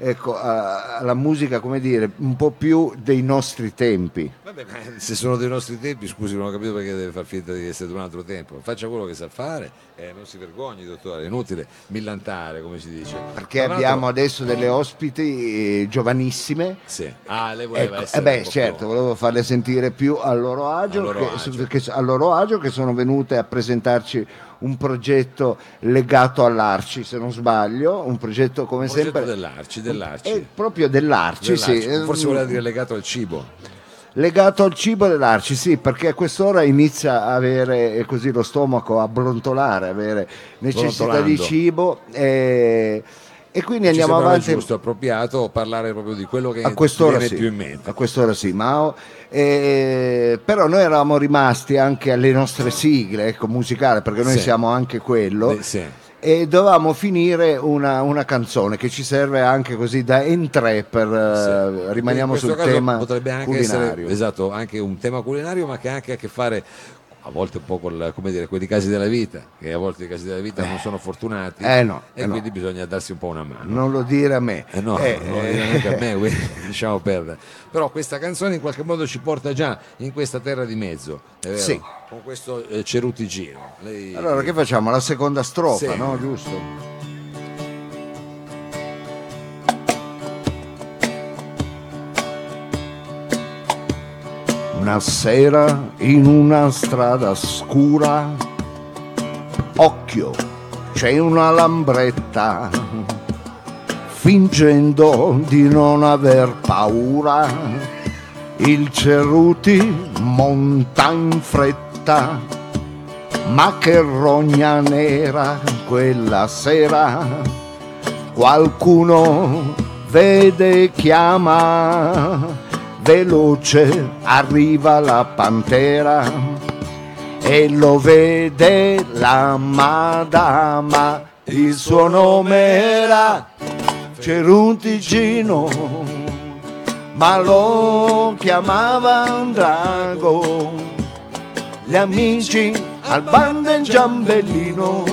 ecco, alla musica, come dire, un po' più dei nostri tempi. Vabbè, ma se sono dei nostri tempi, scusi, non ho capito perché deve far finta di essere di un altro tempo. Faccia quello che sa fare e non si vergogni, dottore. È inutile millantare, come si dice. Perché Tra abbiamo adesso delle ospiti eh, giovanissime. Sì. Ah, lei voleva Ecco, essere eh beh, certo, più- volevo farle sentire più a loro agio, A loro che, agio. che- a loro agio, che sono venute a presentarci un progetto legato all'Arci, se non sbaglio, un progetto come Un progetto sempre dell'Arci, dell'Arci. è proprio dell'Arci, Dell'Arci. sì. eh, Forse voleva dire legato al cibo. Legato al cibo dell'Arci, sì, perché a quest'ora inizia a avere eh, così lo stomaco a brontolare, avere necessità di cibo eh, e quindi Ci andiamo avanti. giusto, appropriato parlare proprio di quello che A quest'ora viene sì, più in mente. a quest'ora sì, Mao. Eh, però noi eravamo rimasti anche alle nostre sigle ecco, musicali, perché noi Sì. siamo anche quello. Eh, sì. E dovevamo finire una, una canzone che ci serve anche così da entrée per eh, Sì. rimaniamo sul tema potrebbe anche culinario. essere esatto, anche un tema culinario, ma che ha anche a che fare a volte un po' con come dire, quelli casi della vita, che a volte i casi della vita non sono fortunati Eh no, e eh no. quindi bisogna darsi un po' una mano. Non lo dire a me. Eh no, Eh, non lo eh, dire neanche a me, quindi lasciamo perdere. Però questa canzone in qualche modo ci porta già in questa terra di mezzo, è vero? Sì. Con questo eh, cerutigino. Lei- Allora che facciamo? La seconda strofa, Sì. no? Giusto? Una sera in una strada scura, occhio, c'è una lambretta, fingendo di non aver paura, il Ceruti monta in fretta, ma che rogna nera quella sera, qualcuno vede e chiama, veloce arriva la pantera e lo vede la madama, il suo nome era Cerutigino, ma lo chiamavano Drago, gli amici al bando e giambellino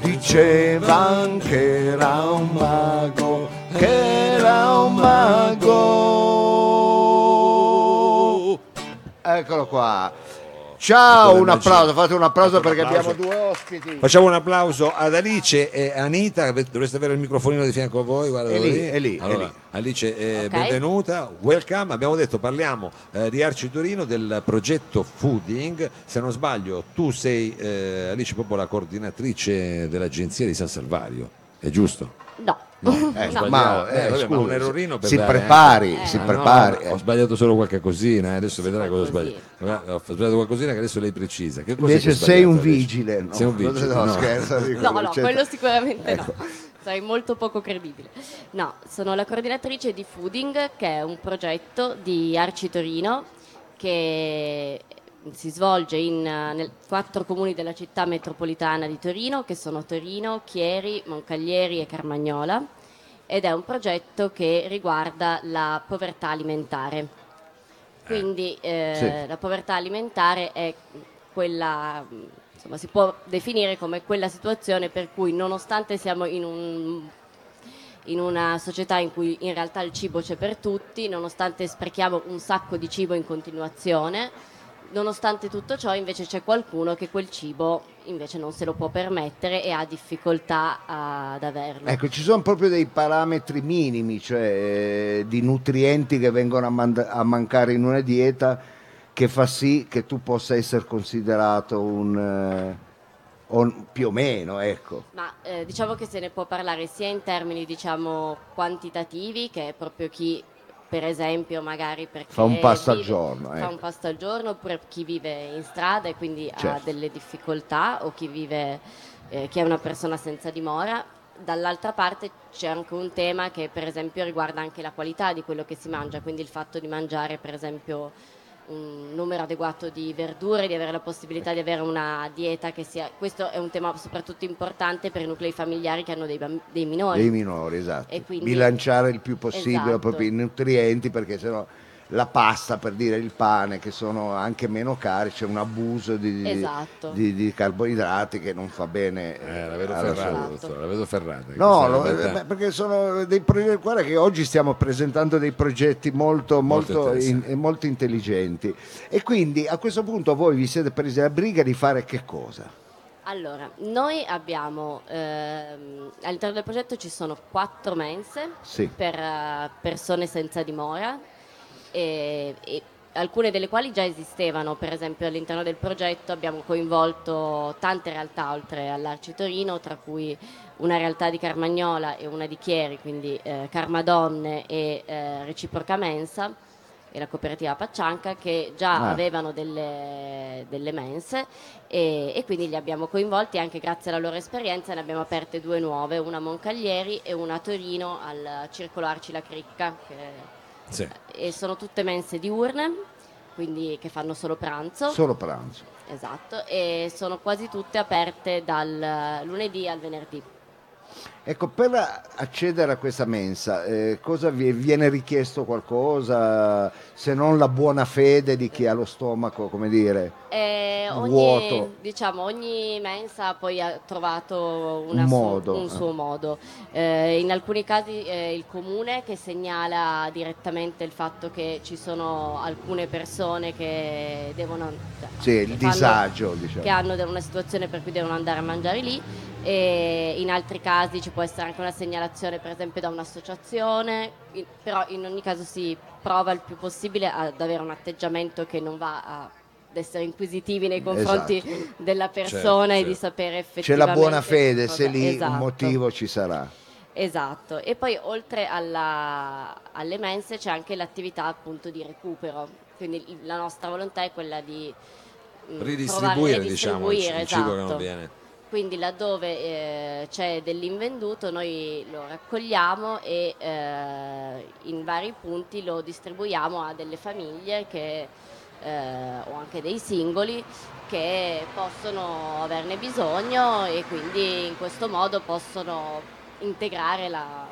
dicevano che era un mago, che Eccolo qua. Ciao, un la applauso, fate un applauso un perché applauso. abbiamo due ospiti. Facciamo un applauso ad Alice e Anita, dovreste avere il microfonino di fianco a voi. Guarda, È lì, è lì, è Allora, lì. Alice, eh, Ok. benvenuta, welcome. Abbiamo detto, parliamo eh, di Arci Torino, del progetto Fooding. Se non sbaglio, tu sei, eh, Alice, proprio la coordinatrice dell'agenzia di San Salvario, è giusto? No. Eh, sbagliato. ma, Eh, eh, vabbè, ma un errorino per si dare prepari, anche- si Eh, Ah, prepari. no, ho sbagliato solo qualche cosina, eh, adesso vedrai cosa ho sbagliato. Ho sbagliato qualcosina che adesso lei precisa. Che Invece sei un vigile. No, Sei un vigile, No, no. scherzo, dico, No, no, quello sicuramente Ecco. no. Sarei molto poco credibile. No, sono la coordinatrice di Fooding, che è un progetto di Arci Torino che si svolge in eh, nel- quattro comuni della città metropolitana di Torino, che sono Torino, Chieri, Moncaglieri e Carmagnola, ed è un progetto che riguarda la povertà alimentare. Quindi eh, Sì. la povertà alimentare è quella, mh, insomma, si può definire come quella situazione per cui nonostante siamo in, un- in una società in cui in realtà il cibo c'è per tutti, nonostante sprechiamo un sacco di cibo in continuazione, nonostante tutto ciò invece c'è qualcuno che quel cibo invece non se lo può permettere e ha difficoltà ad averlo. Ecco, ci sono proprio dei parametri minimi, cioè eh, di nutrienti che vengono a, mand- a mancare in una dieta che fa sì che tu possa essere considerato un... eh, o- più o meno, ecco. Ma eh, diciamo che se ne può parlare sia in termini diciamo quantitativi, che è proprio chi per esempio magari perché Fa un pasto al giorno, fa ecco. un pasto al giorno, oppure chi vive in strada e quindi ha Certo. delle difficoltà o chi vive eh, chi è una persona senza dimora. Dall'altra parte c'è anche un tema che per esempio riguarda anche la qualità di quello che si mangia, quindi il fatto di mangiare per esempio un numero adeguato di verdure, di avere la possibilità di avere una dieta che sia... Questo è un tema soprattutto importante per i nuclei familiari che hanno dei, bamb- dei minori. Dei minori, esatto. E quindi- Bilanciare il più possibile Esatto. proprio i nutrienti perché sennò la pasta per dire il pane che sono anche meno cari, c'è un abuso di, Esatto. di- di carboidrati che non fa bene Eh, la vedo ferrata, dottore, la vedo ferrata. No, lo- eh, perché sono dei progetti, guarda che oggi stiamo presentando dei progetti molto, Molto molto, in- e molto intelligenti e quindi a questo punto voi vi siete presi la briga di fare che cosa? Allora, noi abbiamo ehm, all'interno del progetto ci sono quattro mense Sì. per eh, persone senza dimora e, e alcune delle quali già esistevano, per esempio all'interno del progetto abbiamo coinvolto tante realtà oltre all'Arci Torino, tra cui una realtà di Carmagnola e una di Chieri, quindi eh, Carmadonne e eh, Reciproca Mensa e la cooperativa Paccianca che già Ah. avevano delle, delle mense e, e quindi li abbiamo coinvolti anche grazie alla loro esperienza ne abbiamo aperte due nuove, una a Moncaglieri e una a Torino al Circolo Arci La Cricca Sì. e sono tutte mense diurne quindi che fanno solo pranzo Solo pranzo. esatto e sono quasi tutte aperte dal lunedì al venerdì Ecco, per accedere a questa mensa, eh, cosa vi viene richiesto qualcosa se non la buona fede di chi ha lo stomaco, come dire, E ogni, Vuoto. diciamo, ogni mensa poi ha trovato Un su- modo, un eh. suo modo. Eh, in alcuni casi è il comune che segnala direttamente il fatto che ci sono alcune persone che devono... cioè, sì, il che fanno- disagio, diciamo. che hanno una situazione per cui devono andare a mangiare lì e in altri casi ci può essere anche una segnalazione per esempio da un'associazione, però in ogni caso si prova il più possibile ad avere un atteggiamento che non va a- ad essere inquisitivi nei confronti Esatto. della persona e certo. di sapere C'è effettivamente la buona fede, se lì Esatto. un motivo ci sarà. Esatto, e poi oltre alla- alle mense c'è anche l'attività appunto di recupero, quindi la nostra volontà è quella di mm, Ridistribuire, provare a diciamo, il, ridistribuire, il cibo che esatto. non viene. Quindi laddove eh, c'è dell'invenduto noi lo raccogliamo e eh, in vari punti lo distribuiamo a delle famiglie che, eh, o anche dei singoli che possono averne bisogno e quindi in questo modo possono integrare la,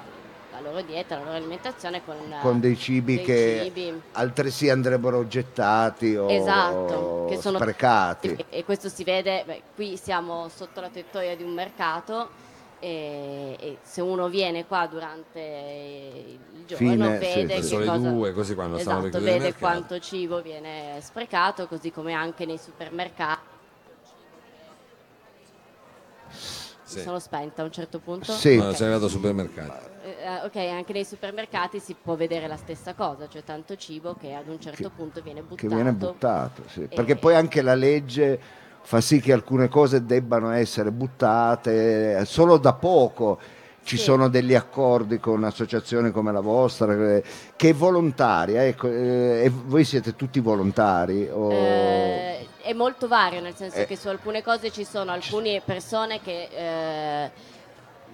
la loro dieta, la loro alimentazione con, Con dei cibi dei che cibi. altresì andrebbero gettati o Esatto, che sono sprecati. E, e questo si vede, beh, qui siamo sotto la tettoia di un mercato e, e se uno viene qua durante il giorno Fine, vede sì. che cosa... due, così quando Esatto, vede quanto cibo viene sprecato, così come anche nei supermercati. Sì. Mi sono spenta a un certo punto. Sì. No, sei arrivato al supermercato. Eh, ok, anche nei supermercati si può vedere la stessa cosa, cioè tanto cibo che ad un certo punto viene buttato. che viene buttato, sì. E- perché poi anche la legge fa sì che alcune cose debbano essere buttate solo da poco. Ci Sì. sono degli accordi con associazioni come la vostra, eh, che è volontaria, ecco, eh, e voi siete tutti volontari? o- Eh, è molto vario, nel senso Eh. che su alcune cose ci sono alcune persone che eh,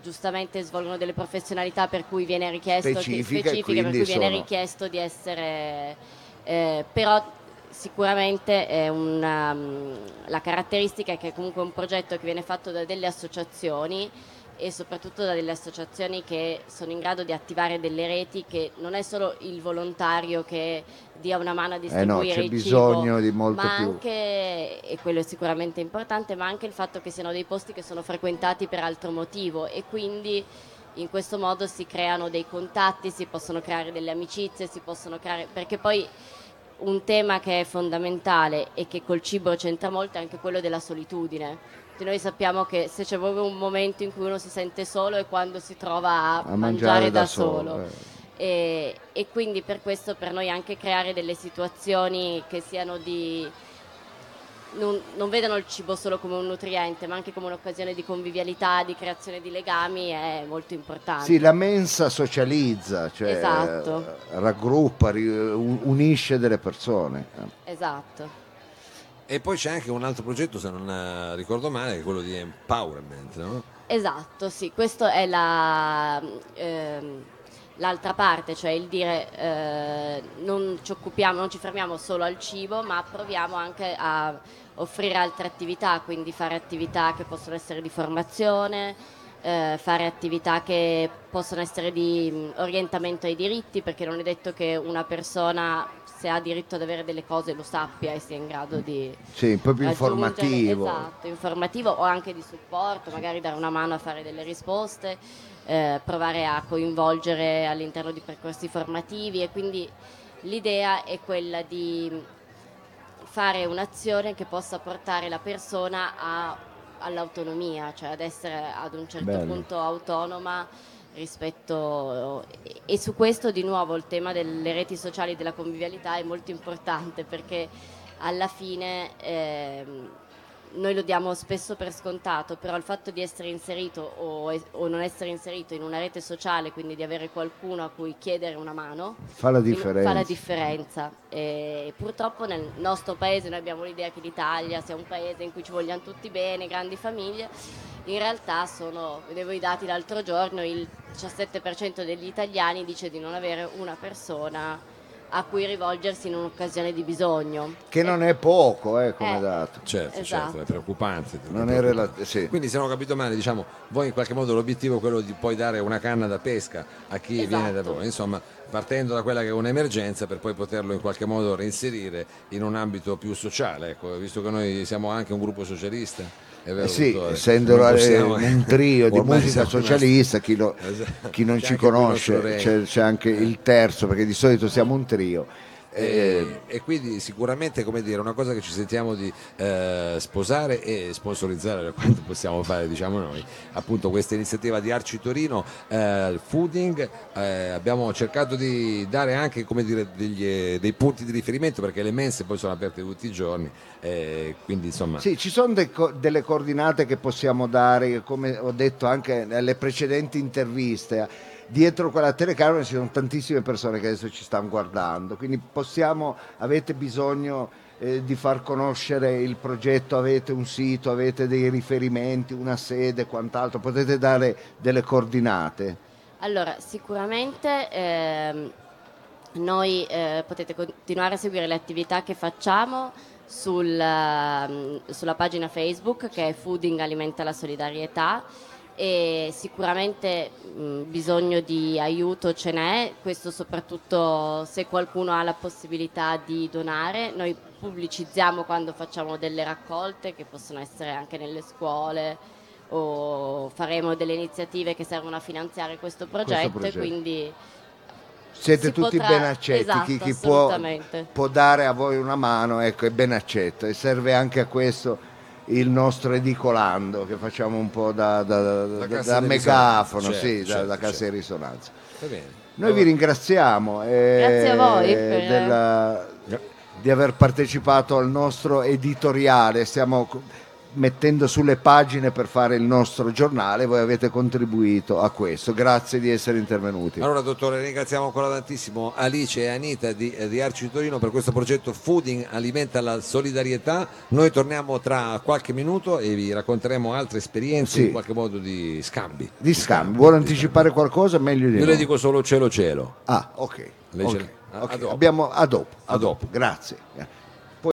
giustamente svolgono delle professionalità per cui viene richiesto che- Specifiche, specifiche, per cui viene sono- richiesto di essere eh, però sicuramente è una, mm, la caratteristica è che è comunque un progetto che viene fatto da delle associazioni e soprattutto da delle associazioni che sono in grado di attivare delle reti che non è solo il volontario che dia una mano a Eh no, distribuire c'è bisogno cibo, di molto ma più. anche, e quello è sicuramente importante, ma anche il fatto che siano dei posti che sono frequentati per altro motivo e quindi in questo modo si creano dei contatti, si possono creare delle amicizie, si possono creare perché poi un tema che è fondamentale e che col cibo c'entra molto è anche quello della solitudine. Tutti Noi sappiamo che se c'è proprio un momento in cui uno si sente solo è quando si trova a, A mangiare, mangiare da, da solo. solo, eh. E, e quindi per questo per noi anche creare delle situazioni che siano di non, non vedano il cibo solo come un nutriente, ma anche come un'occasione di convivialità, di creazione di legami è molto importante. Sì, la mensa socializza, cioè Esatto. raggruppa, unisce delle persone. Esatto. E poi c'è anche un altro progetto, se non eh, ricordo male, che è quello di empowerment, no? Esatto, sì, questa è la, ehm, l'altra parte, cioè il dire eh, non ci occupiamo, non ci fermiamo solo al cibo, ma proviamo anche a offrire altre attività, quindi fare attività che possono essere di formazione, eh, fare attività che possono essere di mh, orientamento ai diritti, perché non è detto che una persona se ha diritto ad avere delle cose lo sappia e sia in grado di Sì, proprio informativo. Esatto, informativo o anche di supporto, magari dare una mano a fare delle risposte, eh, provare a coinvolgere all'interno di percorsi formativi e quindi l'idea è quella di fare un'azione che possa portare la persona a- all'autonomia, cioè ad essere ad un certo Bello. punto autonoma rispetto e- su questo di nuovo il tema delle reti sociali e della convivialità è molto importante perché alla fine ehm, noi lo diamo spesso per scontato, però il fatto di essere inserito o, es- o non essere inserito in una rete sociale, quindi di avere qualcuno a cui chiedere una mano, Fa la differenza. fa la differenza. E purtroppo nel nostro paese noi abbiamo l'idea che l'Italia sia un paese in cui ci vogliano tutti bene, grandi famiglie. In realtà sono, vedevo i dati l'altro giorno, il 17% degli italiani dice di non avere una persona a cui rivolgersi in un'occasione di bisogno. Che non è poco, eh, come Eh. dato. Certo, Esatto. certo, è preoccupante. Non è rela- sì. Quindi se non ho capito male, diciamo, voi in qualche modo l'obiettivo è quello di poi dare una canna da pesca a chi Esatto. viene da voi, insomma, partendo da quella che è un'emergenza per poi poterlo in qualche modo reinserire in un ambito più sociale, ecco, visto che noi siamo anche un gruppo socialista. Vero, Eh sì, essendo eh, possiamo- un trio di Ormai musica socialista, chi, lo- chi non C'è ci conosce, c'è, c'è anche il terzo, perché di solito siamo un trio. E, e quindi sicuramente come dire una cosa che ci sentiamo di eh, sposare e sponsorizzare per quanto possiamo fare diciamo noi appunto questa iniziativa di Arci Torino eh, fooding eh, abbiamo cercato di dare anche come dire degli, eh, dei punti di riferimento perché le mense poi sono aperte tutti i giorni eh, quindi insomma Sì, ci sono de- delle coordinate che possiamo dare, come ho detto anche nelle precedenti interviste. Dietro quella telecamera ci sono tantissime persone che adesso ci stanno guardando, quindi possiamo, avete bisogno eh, di far conoscere il progetto, avete un sito, avete dei riferimenti, una sede, quant'altro, potete dare delle coordinate. Allora, sicuramente ehm, noi eh, potete continuare a seguire le attività che facciamo sul, ehm, sulla pagina Facebook che è Fooding Alimenta la Solidarietà e sicuramente mh, bisogno di aiuto ce n'è, questo soprattutto se qualcuno ha la possibilità di donare. Noi pubblicizziamo quando facciamo delle raccolte che possono essere anche nelle scuole o faremo delle iniziative che servono a finanziare questo progetto, progetto. e quindi Siete Si tutti potrà- ben accetti, esatto, chi, chi può, può dare a voi una mano ecco, è ben accetto e serve anche a questo il nostro edicolando che facciamo un po' da, da- da- da megafono, risonanza, sì, certo, da, da certo, cassa certo. di risonanza. Noi vi ringraziamo eh, Grazie a voi per- della- di aver partecipato al nostro editoriale, stiamo mettendo sulle pagine per fare il nostro giornale, voi avete contribuito a questo, grazie di essere intervenuti. Allora, dottore, ringraziamo ancora tantissimo Alice e Anita di, eh, di Arci Torino per questo progetto Fooding Alimenta la Solidarietà. Noi torniamo tra qualche minuto e vi racconteremo altre esperienze, Sì. in qualche modo di scambi. Di scambio, vuole anticipare qualcosa? Meglio di Io no. le dico solo cielo cielo. Ah, ok. Lei ok, ce l'ha? A- a dopo. Abbiamo a dopo. A dopo. Grazie.